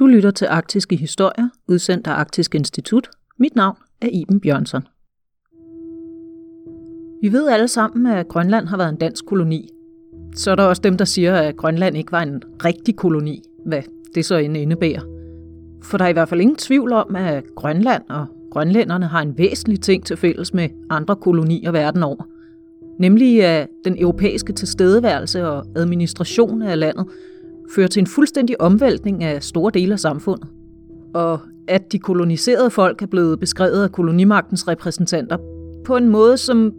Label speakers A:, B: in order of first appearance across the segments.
A: Du lytter til Arktiske Historier, udsendt af Arktisk Institut. Mit navn er Iben Bjørnsson. Vi ved alle sammen, at Grønland har været en dansk koloni. Så er der også dem, der siger, at Grønland ikke var en rigtig koloni, hvad det så end indebærer. For der er i hvert fald ingen tvivl om, at Grønland og grønlænderne har en væsentlig ting til fælles med andre kolonier verden over. Nemlig at den europæiske tilstedeværelse og administration af landet fører til en fuldstændig omvæltning af store dele af samfundet. Og at de koloniserede folk er blevet beskrevet af kolonimagtens repræsentanter på en måde, som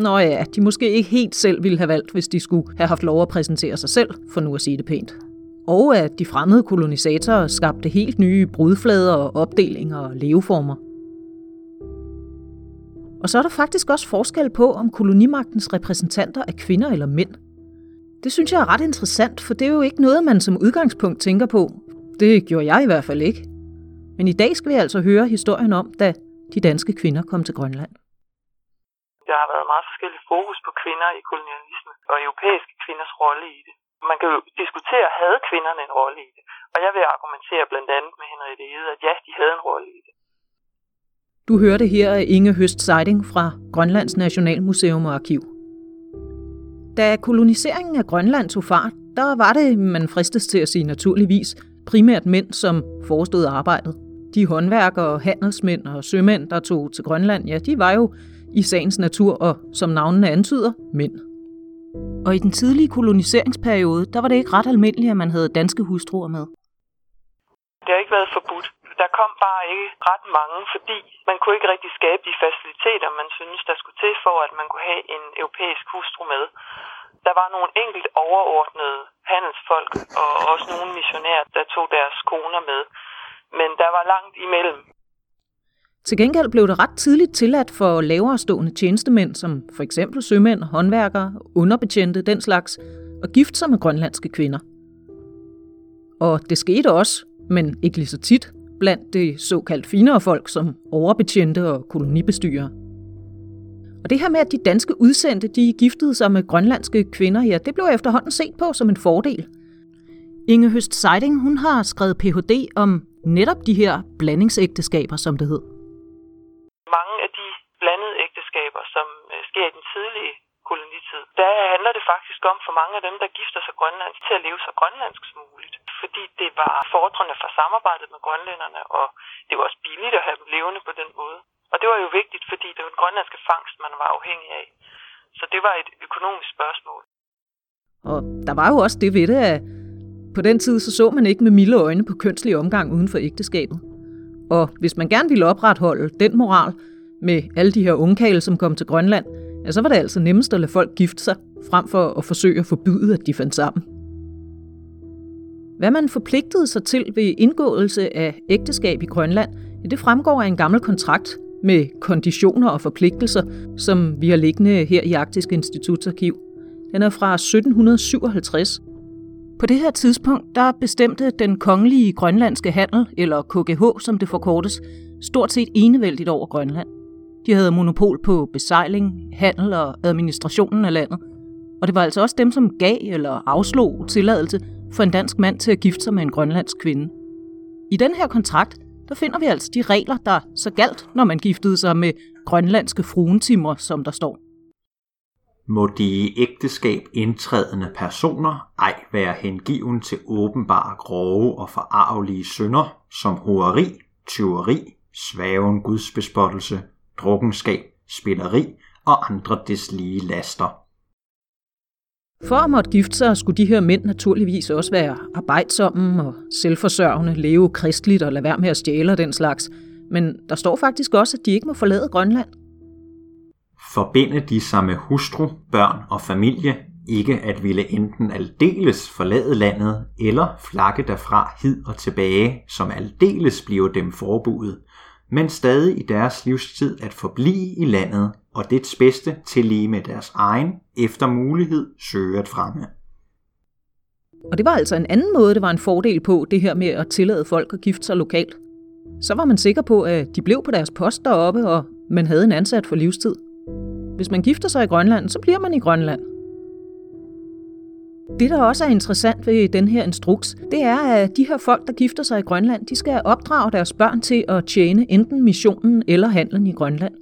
A: Nå ja, de måske ikke helt selv ville have valgt, hvis de skulle have haft lov at præsentere sig selv, for nu at sige det pænt. Og at de fremmede kolonisatorer skabte helt nye brudflader og opdelinger og leveformer. Og så er der faktisk også forskel på, om kolonimagtens repræsentanter er kvinder eller mænd – det synes jeg er ret interessant, for det er jo ikke noget, man som udgangspunkt tænker på. Det gjorde jeg i hvert fald ikke. Men i dag skal vi altså høre historien om, da de danske kvinder kom til Grønland.
B: Der har været meget forskellig fokus på kvinder i kolonialisme og europæiske kvinders rolle i det. Man kan jo diskutere, havde kvinderne en rolle i det? Og jeg vil argumentere blandt andet med Henriette Ede, at ja, de havde en rolle i det.
A: Du hørte her Inge Høst Seiding fra Grønlands Nationalmuseum og Arkiv. Da koloniseringen af Grønland tog fart, der var det, man fristes til at sige naturligvis, primært mænd, som forestod arbejdet. De håndværkere, handelsmænd og sømænd, der tog til Grønland, ja, de var jo i sagens natur og, som navnene antyder, mænd. Og i den tidlige koloniseringsperiode, der var det ikke ret almindeligt, at man havde danske hustruer med.
B: Det har ikke været forbudt. Der kom bare ikke ret mange, fordi man kunne ikke rigtig skabe de faciliteter, man synes, der skulle til for, at man kunne have en europæisk hustru med. Der var nogle enkelt overordnede handelsfolk og også nogle missionærer, der tog deres koner med. Men der var langt imellem.
A: Til gengæld blev det ret tidligt tilladt for lavere stående tjenestemænd, som for eksempel sømænd, håndværkere, underbetjente, den slags, at gifte sig med grønlandske kvinder. Og det skete også, men ikke lige så tit, blandt det såkaldt finere folk som overbetjente og kolonibestyrer. Og det her med, at de danske udsendte de giftede sig med grønlandske kvinder, ja, det blev efterhånden set på som en fordel. Inge Høst Seiding, hun har skrevet Ph.D. om netop de her blandingsægteskaber, som det hed.
B: Mange af de blandede ægteskaber, som øh, sker i den tidlige kolonitid, der handler det faktisk om for mange af dem, der gifter sig grønlandsk, til at leve så grønlandsk som muligt. Fordi det var fordrende for samarbejdet med grønlænderne, og det var også billigt at have dem levende på den måde. Og det var jo vigtigt, fordi det var den grønlandske fangst, man var afhængig af. Så det var et økonomisk spørgsmål.
A: Og der var jo også det ved det, at på den tid så, så man ikke med milde øjne på kønslig omgang uden for ægteskabet. Og hvis man gerne ville opretholde den moral med alle de her ungkale, som kom til Grønland, ja, så var det altså nemmest at lade folk gifte sig, frem for at forsøge at forbyde, at de fandt sammen. Hvad man forpligtede sig til ved indgåelse af ægteskab i Grønland, det fremgår af en gammel kontrakt med konditioner og forpligtelser, som vi har liggende her i Arktisk Instituts arkiv. Den er fra 1757. På det her tidspunkt, der bestemte den kongelige grønlandske handel, eller KGH som det forkortes, stort set enevældigt over Grønland. De havde monopol på besejling, handel og administrationen af landet. Og det var altså også dem, som gav eller afslog tilladelse for en dansk mand til at gifte sig med en grønlandsk kvinde. I den her kontrakt, der finder vi altså de regler, der så galt, når man giftede sig med grønlandske fruentimer, som der står.
C: Må de i ægteskab indtrædende personer ej være hengiven til åbenbare grove og forarvelige synder, som horeri, tyveri, svæven gudsbespottelse, drukkenskab, spilleri og andre deslige laster.
A: For at måtte gifte sig, skulle de her mænd naturligvis også være arbejdsomme og selvforsørgende, leve kristligt og lade være med at stjæle den slags. Men der står faktisk også, at de ikke må forlade Grønland.
C: Forbinde de sig med hustru, børn og familie, ikke at ville enten aldeles forlade landet, eller flakke derfra hid og tilbage, som aldeles bliver dem forbudet, men stadig i deres livstid at forblive i landet og dets bedste til lige med deres egen, efter mulighed søge at fremme.
A: Og det var altså en anden måde, det var en fordel på, det her med at tillade folk at gifte sig lokalt. Så var man sikker på, at de blev på deres post deroppe, og man havde en ansat for livstid. Hvis man gifter sig i Grønland, så bliver man i Grønland. Det, der også er interessant ved den her instruks, det er, at de her folk, der gifter sig i Grønland, de skal opdrage deres børn til at tjene enten missionen eller handlen i Grønland.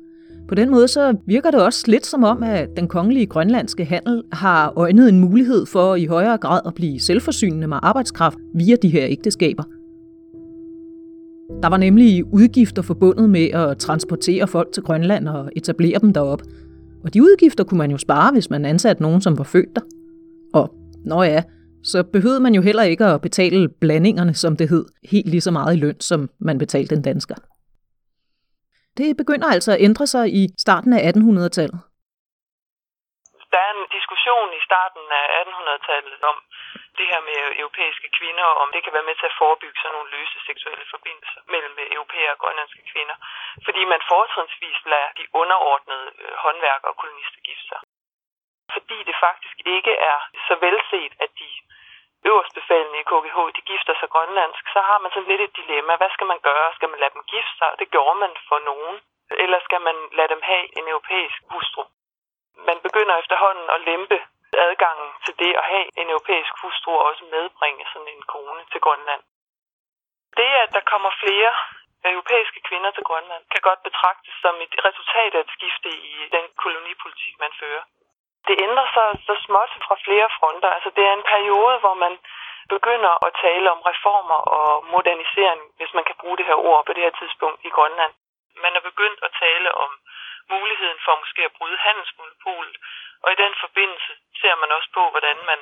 A: På den måde så virker det også lidt som om, at den kongelige grønlandske handel har øjnet en mulighed for i højere grad at blive selvforsynende med arbejdskraft via de her ægteskaber. Der var nemlig udgifter forbundet med at transportere folk til Grønland og etablere dem derop. Og de udgifter kunne man jo spare, hvis man ansatte nogen, som var født der. Og Nå ja, så behøvede man jo heller ikke at betale blandingerne, som det hed, helt lige så meget i løn, som man betalte en dansker. Det begynder altså at ændre sig i starten af 1800-tallet.
B: Der er en diskussion i starten af 1800-tallet om det her med europæiske kvinder, og om det kan være med til at forebygge sådan nogle løse seksuelle forbindelser mellem europæere og grønlandske kvinder. Fordi man fortrinsvis lader de underordnede øh, håndværkere og kolonister gifte sig fordi det faktisk ikke er så velset, at de øverstbefalende i KGH, de gifter sig grønlandsk, så har man sådan lidt et dilemma. Hvad skal man gøre? Skal man lade dem gifte sig? Det gjorde man for nogen. Eller skal man lade dem have en europæisk hustru? Man begynder efterhånden at lempe adgangen til det at have en europæisk hustru og også medbringe sådan en kone til Grønland. Det, at der kommer flere europæiske kvinder til Grønland, kan godt betragtes som et resultat af et skifte i den kolonipolitik, man fører det ændrer sig så småt fra flere fronter. Altså det er en periode, hvor man begynder at tale om reformer og modernisering, hvis man kan bruge det her ord på det her tidspunkt i Grønland. Man er begyndt at tale om muligheden for måske at bryde handelsmonopolet, og i den forbindelse ser man også på, hvordan man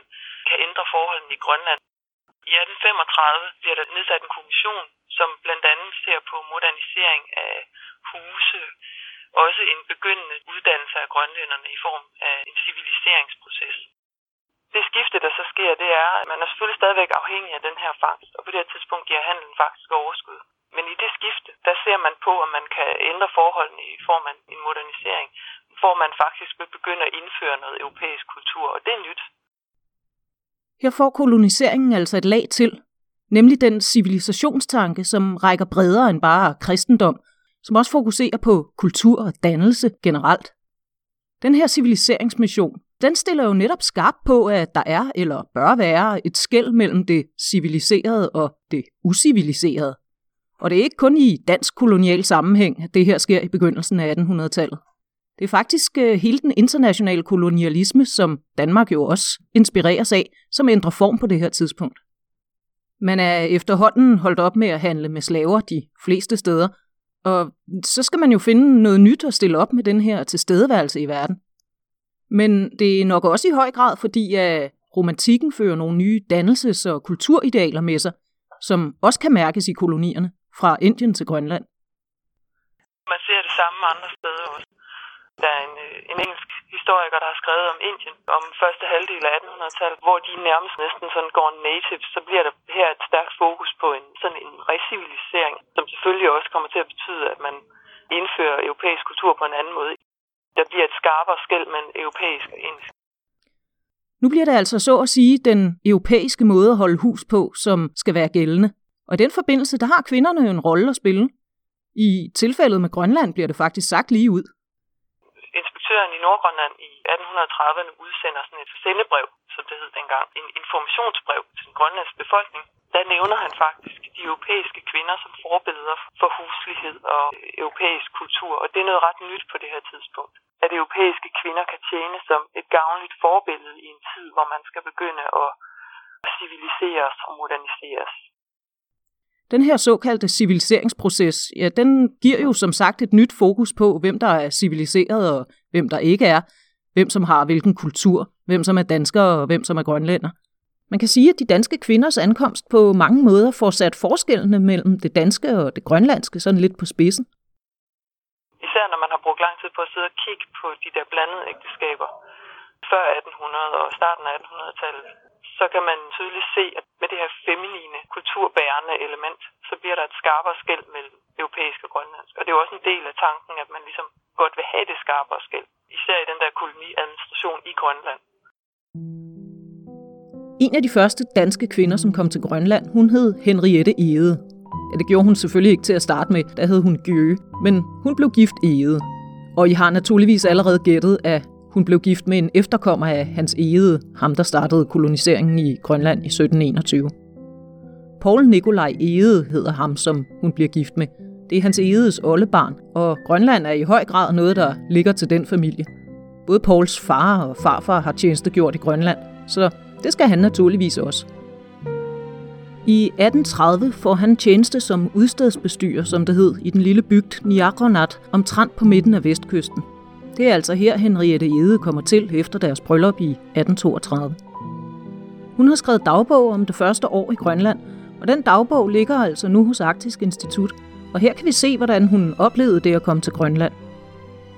B: kan ændre forholdene i Grønland. I 1835 bliver der nedsat en kommission, som blandt andet ser på modernisering af huse, også en begyndende uddannelse af grønlænderne i form af en civiliseringsproces. Det skifte, der så sker, det er, at man er selvfølgelig stadigvæk afhængig af den her fangst, og på det her tidspunkt giver handelen faktisk overskud. Men i det skifte, der ser man på, at man kan ændre forholdene i form af en modernisering, hvor man faktisk vil begynde at indføre noget europæisk kultur, og det er nyt.
A: Her får koloniseringen altså et lag til, nemlig den civilisationstanke, som rækker bredere end bare kristendom, som også fokuserer på kultur og dannelse generelt. Den her civiliseringsmission, den stiller jo netop skarpt på, at der er eller bør være et skæld mellem det civiliserede og det usiviliserede. Og det er ikke kun i dansk kolonial sammenhæng, at det her sker i begyndelsen af 1800-tallet. Det er faktisk øh, hele den internationale kolonialisme, som Danmark jo også inspireres af, som ændrer form på det her tidspunkt. Man er efterhånden holdt op med at handle med slaver de fleste steder, og så skal man jo finde noget nyt at stille op med den her tilstedeværelse i verden. Men det er nok også i høj grad, fordi at romantikken fører nogle nye dannelses- og kulturidealer med sig, som også kan mærkes i kolonierne fra Indien til Grønland.
B: Man ser det samme andre steder også. Der er en, øh, en engelsk historiker, der har skrevet om Indien, om første halvdel af 1800-tallet, hvor de nærmest næsten sådan går native, så bliver der her et stærkt fokus på en sådan en recivilisering, kommer til at betyde, at man indfører europæisk kultur på en anden måde. Der bliver et skarpere skæld mellem europæisk og indisk.
A: Nu bliver det altså så at sige den europæiske måde at holde hus på, som skal være gældende. Og i den forbindelse, der har kvinderne jo en rolle at spille. I tilfældet med Grønland bliver det faktisk sagt lige ud
B: inspektøren i Nordgrønland i 1830'erne udsender sådan et sendebrev, som det hed dengang, en informationsbrev til den grønlandske befolkning. Der nævner han faktisk de europæiske kvinder som forbilleder for huslighed og europæisk kultur, og det er noget ret nyt på det her tidspunkt. At europæiske kvinder kan tjene som et gavnligt forbillede i en tid, hvor man skal begynde at civiliseres og moderniseres.
A: Den her såkaldte civiliseringsproces, ja, den giver jo som sagt et nyt fokus på, hvem der er civiliseret og hvem der ikke er, hvem som har hvilken kultur, hvem som er dansker og hvem som er grønlænder. Man kan sige, at de danske kvinders ankomst på mange måder får sat forskellene mellem det danske og det grønlandske sådan lidt på spidsen.
B: Især når man har brugt lang tid på at sidde og kigge på de der blandede ægteskaber før 1800 og starten af 1800-tallet, så kan man tydeligt se, at med det her feminine, kulturbærende element, så bliver der et skarpere skæld mellem europæisk og grønlandsk. Og det er jo også en del af tanken, at man ligesom godt vil have det skarpere skæld. Især i den der koloniadministration i Grønland.
A: En af de første danske kvinder, som kom til Grønland, hun hed Henriette Ede. Ja, det gjorde hun selvfølgelig ikke til at starte med, der hed hun Gøge, men hun blev gift Ede. Og I har naturligvis allerede gættet, at hun blev gift med en efterkommer af Hans Ede, ham der startede koloniseringen i Grønland i 1721. Paul Nikolaj Ede hedder ham, som hun bliver gift med. Det er Hans Edes oldebarn, og Grønland er i høj grad noget, der ligger til den familie. Både Pauls far og farfar har tjenestegjort i Grønland, så det skal han naturligvis også. I 1830 får han tjeneste som udstedsbestyrer, som det hed, i den lille bygd Niagronat, omtrent på midten af vestkysten. Det er altså her Henriette Ede kommer til efter deres bryllup i 1832. Hun har skrevet dagbog om det første år i Grønland, og den dagbog ligger altså nu hos Arktisk Institut, og her kan vi se, hvordan hun oplevede det at komme til Grønland.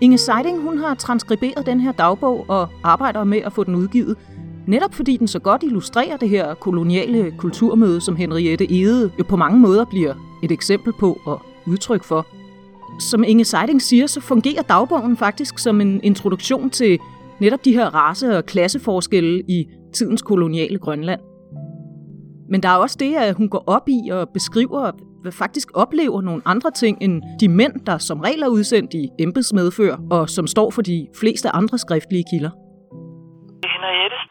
A: Inge Seiding hun har transkriberet den her dagbog og arbejder med at få den udgivet, netop fordi den så godt illustrerer det her koloniale kulturmøde, som Henriette Ede jo på mange måder bliver et eksempel på og udtryk for. Som Inge Seiding siger, så fungerer dagbogen faktisk som en introduktion til netop de her race- og klasseforskelle i tidens koloniale Grønland. Men der er også det, at hun går op i og beskriver, hvad faktisk oplever nogle andre ting end de mænd, der som regel er udsendt i embedsmedfør, og som står for de fleste andre skriftlige kilder.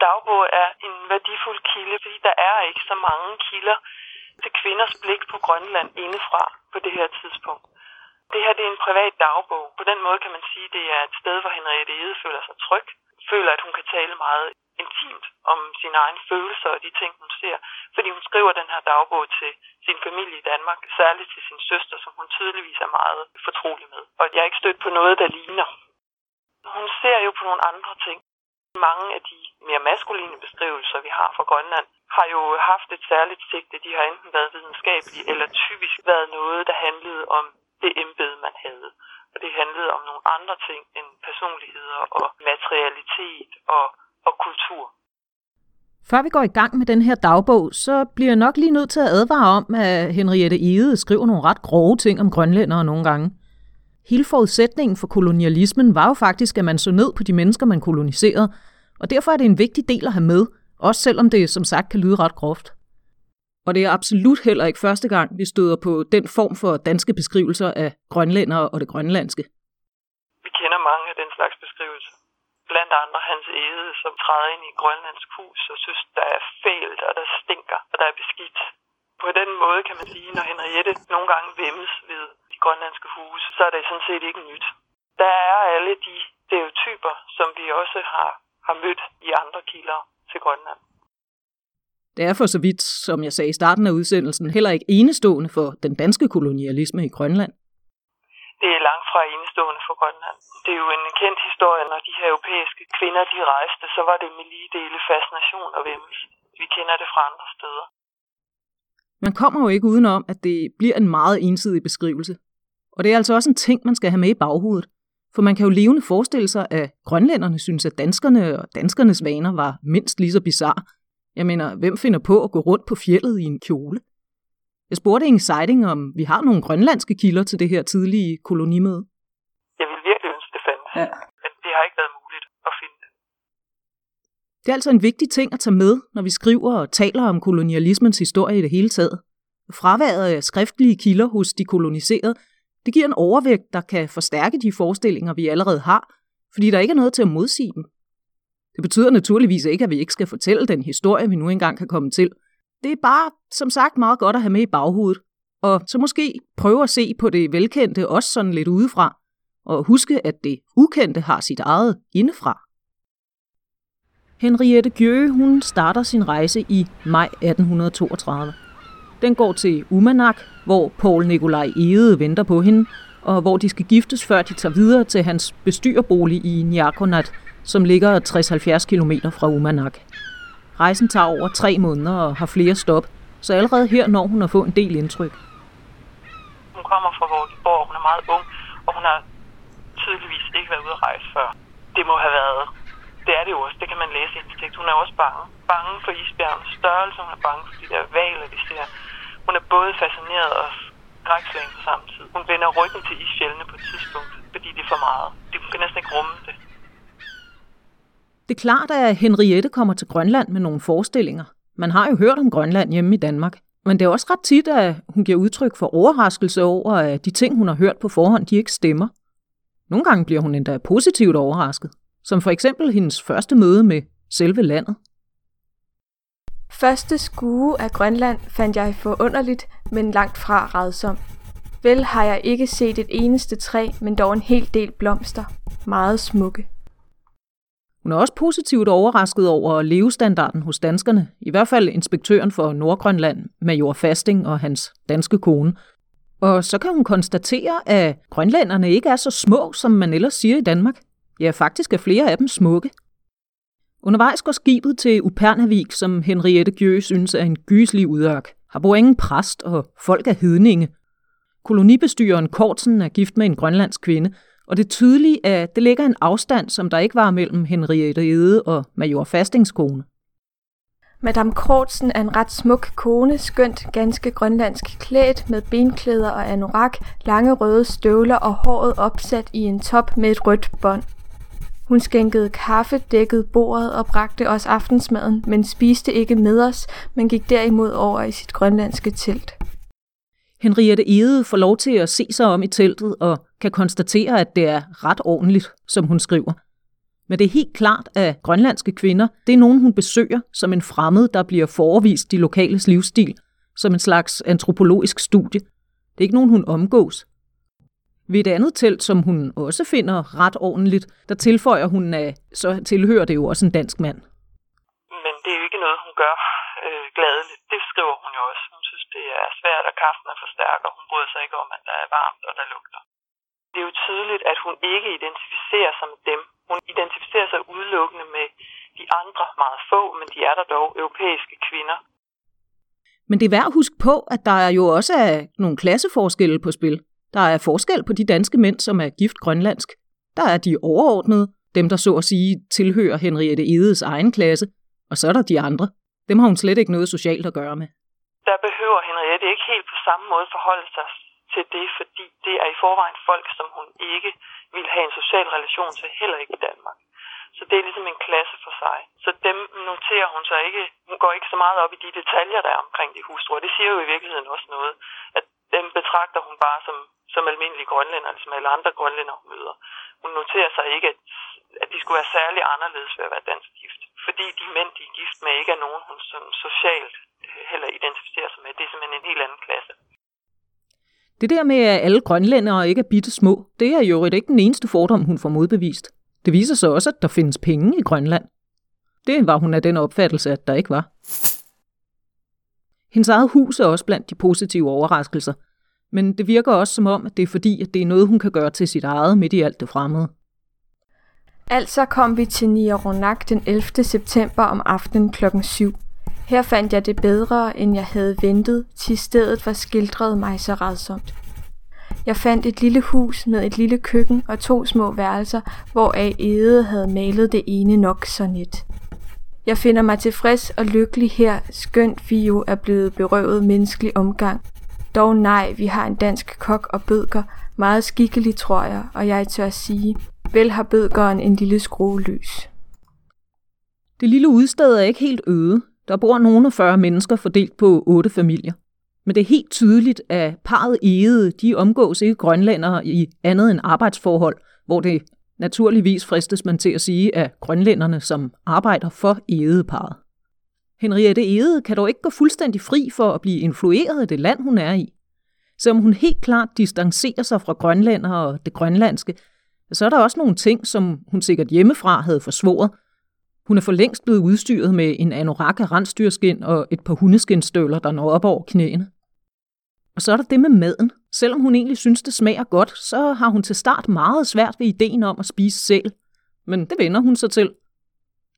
B: Dagbog er en værdifuld kilde, fordi der er ikke så mange kilder til kvinders blik på Grønland indefra på det her tidspunkt. Det her det er en privat dagbog. På den måde kan man sige, at det er et sted, hvor Henriette Ede føler sig tryg, føler, at hun kan tale meget intimt om sine egne følelser og de ting, hun ser. Fordi hun skriver den her dagbog til sin familie i Danmark, særligt til sin søster, som hun tydeligvis er meget fortrolig med. Og jeg er ikke stødt på noget, der ligner. Hun ser jo på nogle andre ting. Mange af de mere maskuline beskrivelser, vi har fra Grønland, har jo haft et særligt sigte. De har enten været videnskabelige, eller typisk været noget, der handlede om det embede, man havde. Og det handlede om nogle andre ting end personligheder og materialitet og, og kultur.
A: Før vi går i gang med den her dagbog, så bliver jeg nok lige nødt til at advare om, at Henriette Ede skriver nogle ret grove ting om grønlændere nogle gange. Hele forudsætningen for kolonialismen var jo faktisk, at man så ned på de mennesker, man koloniserede, og derfor er det en vigtig del at have med, også selvom det som sagt kan lyde ret groft. Og det er absolut heller ikke første gang, vi støder på den form for danske beskrivelser af grønlændere og det grønlandske.
B: Vi kender mange af den slags beskrivelser. Blandt andre Hans Ede, som træder ind i grønlandsk hus og synes, der er fælt, og der stinker, og der er beskidt. På den måde kan man sige, når Henriette nogle gange vemmes ved de grønlandske huse, så er det sådan set ikke nyt. Der er alle de stereotyper, som vi også har, har mødt i andre kilder til Grønland.
A: Det er for så vidt, som jeg sagde i starten af udsendelsen, heller ikke enestående for den danske kolonialisme i Grønland.
B: Det er langt fra enestående for Grønland. Det er jo en kendt historie, når de her europæiske kvinder de rejste, så var det med lige dele fascination og vemmelse. Vi kender det fra andre steder.
A: Man kommer jo ikke udenom, at det bliver en meget ensidig beskrivelse. Og det er altså også en ting, man skal have med i baghovedet. For man kan jo levende forestille sig, at grønlænderne synes, at danskerne og danskernes vaner var mindst lige så bizarre, jeg mener, hvem finder på at gå rundt på fjellet i en kjole? Jeg spurgte Inge Seiding, om vi har nogle grønlandske kilder til det her tidlige kolonimøde.
B: Jeg vil virkelig ønske, det fandtes. Ja. Men det har ikke været muligt at finde det.
A: Det er altså en vigtig ting at tage med, når vi skriver og taler om kolonialismens historie i det hele taget. Fraværet af skriftlige kilder hos de koloniserede, det giver en overvægt, der kan forstærke de forestillinger, vi allerede har, fordi der ikke er noget til at modsige dem. Det betyder naturligvis ikke, at vi ikke skal fortælle den historie, vi nu engang kan komme til. Det er bare, som sagt, meget godt at have med i baghovedet. Og så måske prøve at se på det velkendte også sådan lidt udefra. Og huske, at det ukendte har sit eget indefra. Henriette Gjø, hun starter sin rejse i maj 1832. Den går til Umanak, hvor Paul Nikolaj Ede venter på hende, og hvor de skal giftes, før de tager videre til hans bestyrerbolig i Nyakonat, som ligger 60-70 km fra Umanak. Rejsen tager over tre måneder og har flere stop, så allerede her når hun at få en del indtryk.
B: Hun kommer fra Vordingborg, hun er meget ung, og hun har tydeligvis ikke været ude at rejse før. Det må have været, det er det jo også, det kan man læse i hendes tekst. Hun er også bange. Bange for isbjergens størrelse, hun er bange for de der valer, vi ser. Hun er både fascineret og skrækslagen på samme tid. Hun vender ryggen til isfjellene på et tidspunkt, fordi det er for meget. Det kan næsten ikke rumme det.
A: Det er klart, at Henriette kommer til Grønland med nogle forestillinger. Man har jo hørt om Grønland hjemme i Danmark. Men det er også ret tit, at hun giver udtryk for overraskelse over, at de ting, hun har hørt på forhånd, de ikke stemmer. Nogle gange bliver hun endda positivt overrasket. som for eksempel hendes første møde med selve landet.
D: Første skue af Grønland fandt jeg forunderligt, men langt fra redsom. Vel har jeg ikke set et eneste træ, men dog en hel del blomster. Meget smukke.
A: Hun er også positivt overrasket over levestandarden hos danskerne, i hvert fald inspektøren for Nordgrønland, Major Fasting og hans danske kone. Og så kan hun konstatere, at grønlænderne ikke er så små, som man ellers siger i Danmark. Ja, faktisk er flere af dem smukke. Undervejs går skibet til Upernavik, som Henriette Gjø synes er en gyselig udørk. Har bor ingen præst, og folk er hedninge. Kolonibestyreren Kortsen er gift med en grønlandsk kvinde, og det er tydeligt, at det ligger en afstand, som der ikke var mellem Henriette Ede og Major Fastingskone.
D: Madame Kortsen er en ret smuk kone, skønt ganske grønlandsk klædt med benklæder og anorak, lange røde støvler og håret opsat i en top med et rødt bånd. Hun skænkede kaffe, dækkede bordet og bragte os aftensmaden, men spiste ikke med os, men gik derimod over i sit grønlandske telt.
A: Henriette Ede får lov til at se sig om i teltet og kan konstatere, at det er ret ordentligt, som hun skriver. Men det er helt klart, at grønlandske kvinder, det er nogen, hun besøger som en fremmed, der bliver forevist de lokales livsstil, som en slags antropologisk studie. Det er ikke nogen, hun omgås. Ved et andet telt, som hun også finder ret ordentligt, der tilføjer hun, at så tilhører det jo også en dansk mand.
B: Men det er jo ikke noget, hun gør øh, gladeligt. Det skriver hun jo også. Hun synes, det er svært, at kaffen er for stærk, og hun bryder sig ikke om, at der er varmt og der lugter. Det er jo tydeligt, at hun ikke identificerer sig med dem. Hun identificerer sig udelukkende med de andre meget få, men de er der dog, europæiske kvinder.
A: Men det er værd at huske på, at der jo også er nogle klasseforskelle på spil. Der er forskel på de danske mænd, som er gift grønlandsk. Der er de overordnede, dem der så at sige tilhører Henriette Edes egen klasse, og så er der de andre. Dem har hun slet ikke noget socialt at gøre med.
B: Der behøver Henriette ikke helt på samme måde forholde sig til det, fordi det er i forvejen folk, som hun ikke vil have en social relation til, heller ikke i Danmark. Så det er ligesom en klasse for sig. Så dem noterer hun sig ikke, hun går ikke så meget op i de detaljer, der er omkring de hustruer. Det siger jo i virkeligheden også noget, at dem betragter hun bare som, som almindelige grønlænder, altså som alle andre grønlænder, hun møder. Hun noterer sig ikke, at, at de skulle være særlig anderledes ved at være dansk gift. Fordi de mænd, de er gift med, ikke er nogen, hun som socialt øh, heller identificerer sig med. Det er simpelthen en helt anden klasse.
A: Det der med, at alle grønlændere ikke er bitte små, det er jo ikke den eneste fordom, hun får modbevist. Det viser sig også, at der findes penge i Grønland. Det var hun af den opfattelse, at der ikke var. Hendes eget hus er også blandt de positive overraskelser, men det virker også som om, at det er fordi, at det er noget, hun kan gøre til sit eget midt i alt det fremmede.
D: Altså kom vi til Niaronak den 11. september om aftenen klokken 7. Her fandt jeg det bedre, end jeg havde ventet, til stedet var skildret mig så redsomt. Jeg fandt et lille hus med et lille køkken og to små værelser, hvoraf Ede havde malet det ene nok så net. Jeg finder mig tilfreds og lykkelig her, skønt vi jo er blevet berøvet menneskelig omgang. Dog nej, vi har en dansk kok og bødker, meget skikkelig tror jeg, og jeg tør sige, vel har bødgeren en lille skruelys.
A: Det lille udsted er ikke helt øde. Der bor nogle 40 mennesker fordelt på otte familier. Men det er helt tydeligt, at parret Ede, de omgås ikke grønlændere i andet end arbejdsforhold, hvor det naturligvis fristes man til at sige, at grønlænderne, som arbejder for Edeparret. Henriette Ede kan dog ikke gå fuldstændig fri for at blive influeret af det land, hun er i. Selvom hun helt klart distancerer sig fra grønlænder og det grønlandske, så er der også nogle ting, som hun sikkert hjemmefra havde forsvoret. Hun er for længst blevet udstyret med en anorak af rensdyrskin og et par hundeskinstøvler, der når op over knæene. Og så er der det med maden. Selvom hun egentlig synes, det smager godt, så har hun til start meget svært ved ideen om at spise selv. Men det vender hun sig til.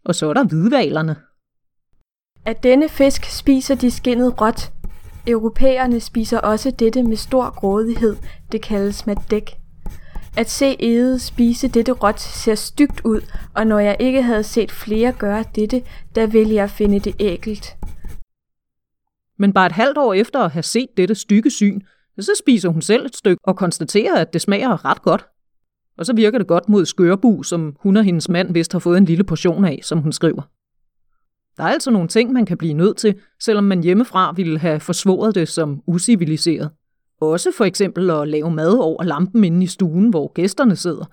A: Og så er der hvidvalerne.
D: At denne fisk spiser de skinnet råt. Europæerne spiser også dette med stor grådighed. Det kaldes madæk. At se Ede spise dette råt ser stygt ud, og når jeg ikke havde set flere gøre dette, der ville jeg finde det ægelt.
A: Men bare et halvt år efter at have set dette stykke syn, så spiser hun selv et stykke og konstaterer, at det smager ret godt. Og så virker det godt mod skørbu, som hun og hendes mand vist har fået en lille portion af, som hun skriver. Der er altså nogle ting, man kan blive nødt til, selvom man hjemmefra ville have forsvoret det som usiviliseret. Også for eksempel at lave mad over lampen inde i stuen, hvor gæsterne sidder.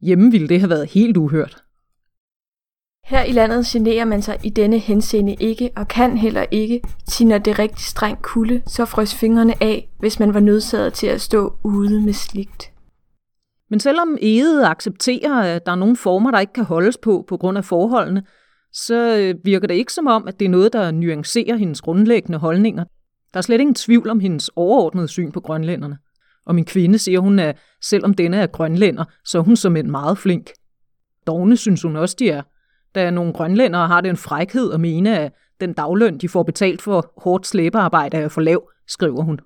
A: Hjemme ville det have været helt uhørt.
D: Her i landet generer man sig i denne henseende ikke og kan heller ikke, når det rigtig streng kulde, så frøs fingrene af, hvis man var nødsaget til at stå ude med sligt.
A: Men selvom Ede accepterer, at der er nogle former, der ikke kan holdes på på grund af forholdene, så øh, virker det ikke som om, at det er noget, der nuancerer hendes grundlæggende holdninger. Der er slet ingen tvivl om hendes overordnede syn på grønlænderne. Og min kvinde siger hun, at selvom denne er grønlænder, så er hun som en meget flink. Dogne synes hun også, de er. Da nogle grønlændere har den frækhed at mene, at den dagløn, de får betalt for hårdt slæbearbejde, er for lav, skriver hun.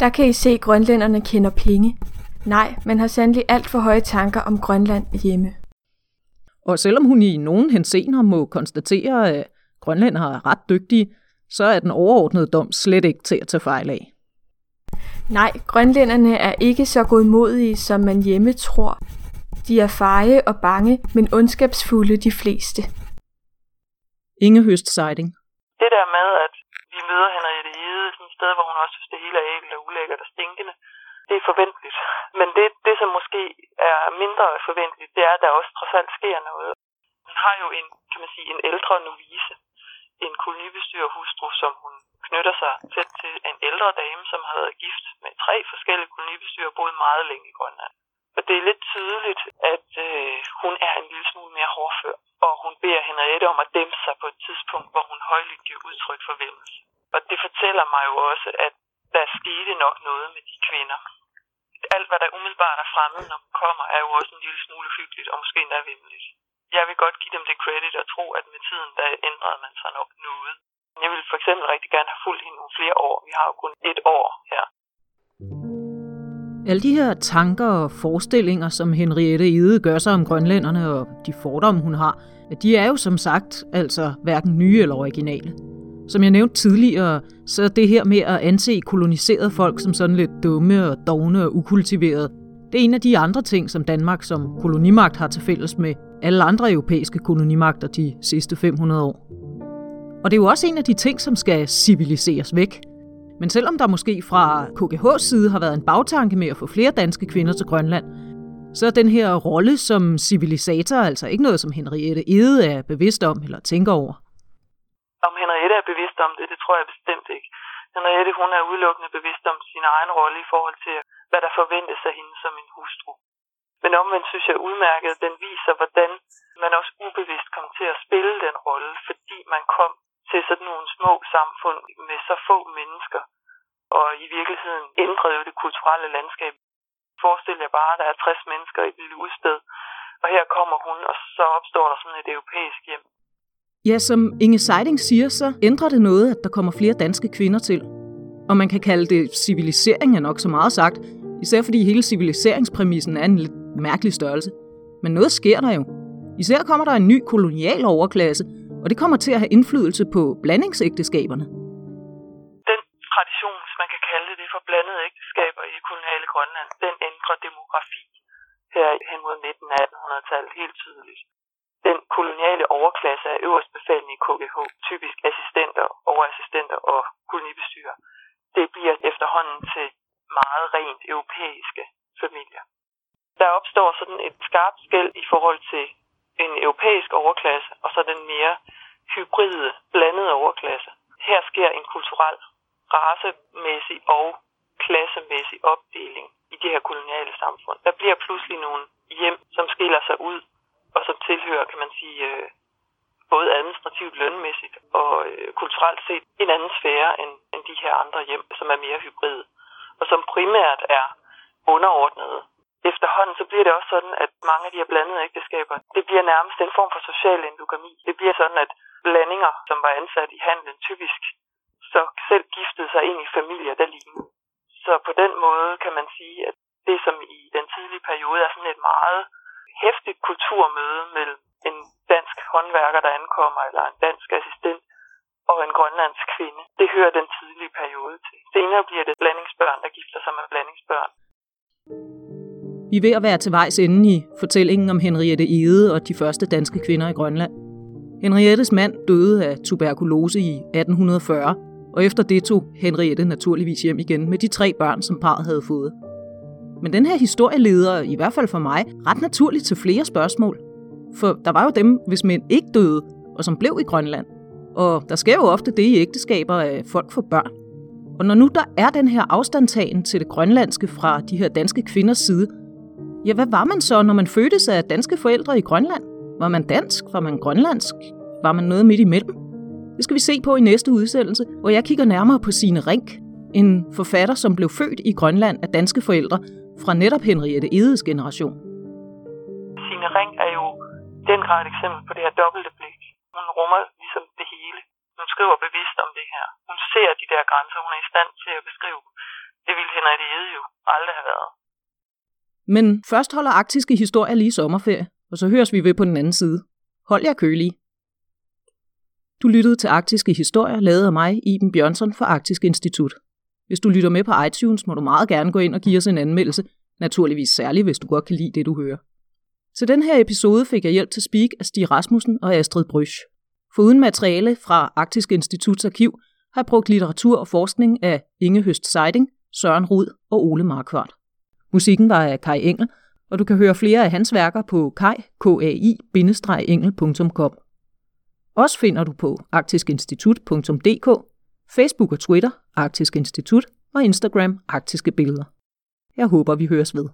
D: Der kan I se, at grønlænderne kender penge. Nej, man har sandelig alt for høje tanker om Grønland hjemme.
A: Og selvom hun i nogen hensener må konstatere, at grønlændere er ret dygtige, så er den overordnede dom slet ikke til at tage fejl af.
D: Nej, grønlænderne er ikke så godmodige, som man hjemme tror. De er feje og bange, men ondskabsfulde de fleste.
A: Inge Høst Seiding.
B: Det der med, at vi møder Henriette Hede sådan et sted, hvor hun også synes, det hele er ægelt og ulækkert og stinkende, det er forventeligt. Men det, det, som måske er mindre forventeligt, det er, at der også trods alt sker noget. Hun har jo en, kan man sige, en ældre novise, en kolonibestyrerhustru, som hun knytter sig tæt til en ældre dame, som har været gift med tre forskellige kolonibestyrer boet meget længe i Grønland. Og det er lidt tydeligt, at øh, hun er en lille smule mere hårdfør, og hun beder Henriette om at dæmpe sig på et tidspunkt, hvor hun højlydt giver udtryk for vemmelse. Og det fortæller mig jo også, at der skete nok noget med de kvinder. Alt, hvad der umiddelbart er fremme, når man kommer, er jo også en lille smule hyggeligt og måske endda vimmeligt. Jeg vil godt give dem det credit og tro, at med tiden, der ændrede man sig nok noget. Jeg vil for eksempel rigtig gerne have fulgt hende nogle flere år. Vi har jo kun et år her.
A: Alle de her tanker og forestillinger, som Henriette Ide gør sig om grønlænderne og de fordomme, hun har, de er jo som sagt altså hverken nye eller originale. Som jeg nævnte tidligere, så er det her med at anse koloniserede folk som sådan lidt dumme og dogne og ukultiverede, det er en af de andre ting, som Danmark som kolonimagt har til fælles med alle andre europæiske kolonimagter de sidste 500 år. Og det er jo også en af de ting, som skal civiliseres væk. Men selvom der måske fra KGH's side har været en bagtanke med at få flere danske kvinder til Grønland, så er den her rolle som civilisator altså ikke noget, som Henriette Ede er bevidst om eller tænker over.
B: Er bevidst om det, det tror jeg bestemt ikke. Henriette hun er udelukkende bevidst om sin egen rolle i forhold til, hvad der forventes af hende som en hustru. Men omvendt synes jeg udmærket, at den viser, hvordan man også ubevidst kom til at spille den rolle, fordi man kom til sådan nogle små samfund med så få mennesker, og i virkeligheden ændrede det kulturelle landskab. Forestil jer bare, at der er 60 mennesker i et lille udsted, og her kommer hun, og så opstår der sådan et europæisk hjem.
A: Ja, som Inge Seiding siger, så ændrer det noget, at der kommer flere danske kvinder til. Og man kan kalde det civilisering er nok så meget sagt, især fordi hele civiliseringspræmissen er en lidt mærkelig størrelse. Men noget sker der jo. Især kommer der en ny kolonial overklasse, og det kommer til at have indflydelse på blandingsægteskaberne.
B: Den tradition, hvis man kan kalde det for blandede ægteskaber i koloniale Grønland, den ændrer demografi her hen mod 1900-1800-tallet helt tydeligt. Den koloniale overklasse er øverstbefalende i KGH, typisk assistenter, overassistenter og kolonibestyrer. Det bliver efterhånden til meget rent europæiske familier. Der opstår sådan et skarpt skæld i forhold til en europæisk overklasse, og så den mere hybride, blandede overklasse. Her sker en kulturel, racemæssig og klassemæssig opdeling i de her koloniale samfund. Der bliver pludselig nogle hjem, som skiller sig ud, og som tilhører, kan man sige, øh, både administrativt lønmæssigt og øh, kulturelt set en anden sfære end, end de her andre hjem, som er mere hybride, og som primært er underordnede efterhånden så bliver det også sådan, at mange af de her blandede ægteskaber, det bliver nærmest en form for social endogami. Det bliver sådan, at blandinger, som var ansat i handlen typisk, så selv giftede sig ind i familier, der lignede. Så på den måde kan man sige, at det som i den tidlige periode er sådan et meget hæftigt kulturmøde mellem en dansk håndværker, der ankommer, eller en dansk assistent, og en grønlandsk kvinde. Det hører den tidlige periode til. Senere bliver det blandingsbørn, der gifter sig med blandingsbørn.
A: Vi er ved at være til vejs ende i fortællingen om Henriette Ede og de første danske kvinder i Grønland. Henriettes mand døde af tuberkulose i 1840, og efter det tog Henriette naturligvis hjem igen med de tre børn, som parret havde fået. Men den her historie leder, i hvert fald for mig, ret naturligt til flere spørgsmål. For der var jo dem, hvis mænd ikke døde, og som blev i Grønland. Og der sker jo ofte det i ægteskaber, at folk får børn. Og når nu der er den her afstandtagen til det grønlandske fra de her danske kvinders side, ja, hvad var man så, når man fødtes af danske forældre i Grønland? Var man dansk? Var man grønlandsk? Var man noget midt imellem? Det skal vi se på i næste udsendelse, hvor jeg kigger nærmere på Sine Rink, en forfatter, som blev født i Grønland af danske forældre fra netop Henriette Edes generation.
B: Sine Ring er jo den grad et eksempel på det her dobbelte blik. Hun rummer ligesom det hele. Hun skriver bevidst om det her. Hun ser de der grænser. Hun er i stand til at beskrive. Det ville Henriette Ede jo aldrig have været.
A: Men først holder arktiske historier lige sommerferie, og så høres vi ved på den anden side. Hold jer kølige. Du lyttede til Arktiske Historier, lavet af mig, Iben Bjørnsson fra Arktisk Institut. Hvis du lytter med på iTunes, må du meget gerne gå ind og give os en anmeldelse, naturligvis særligt, hvis du godt kan lide det, du hører. Til den her episode fik jeg hjælp til speak af Stig Rasmussen og Astrid Brysch. For uden materiale fra Arktisk Instituts arkiv har jeg brugt litteratur og forskning af Inge Høst Seiding, Søren Rud og Ole Markvart. Musikken var af Kai Engel, og du kan høre flere af hans værker på kai-engel.com. Også finder du på arktiskinstitut.dk, Facebook og Twitter Arktisk Institut og Instagram Arktiske Billeder. Jeg håber, vi høres ved.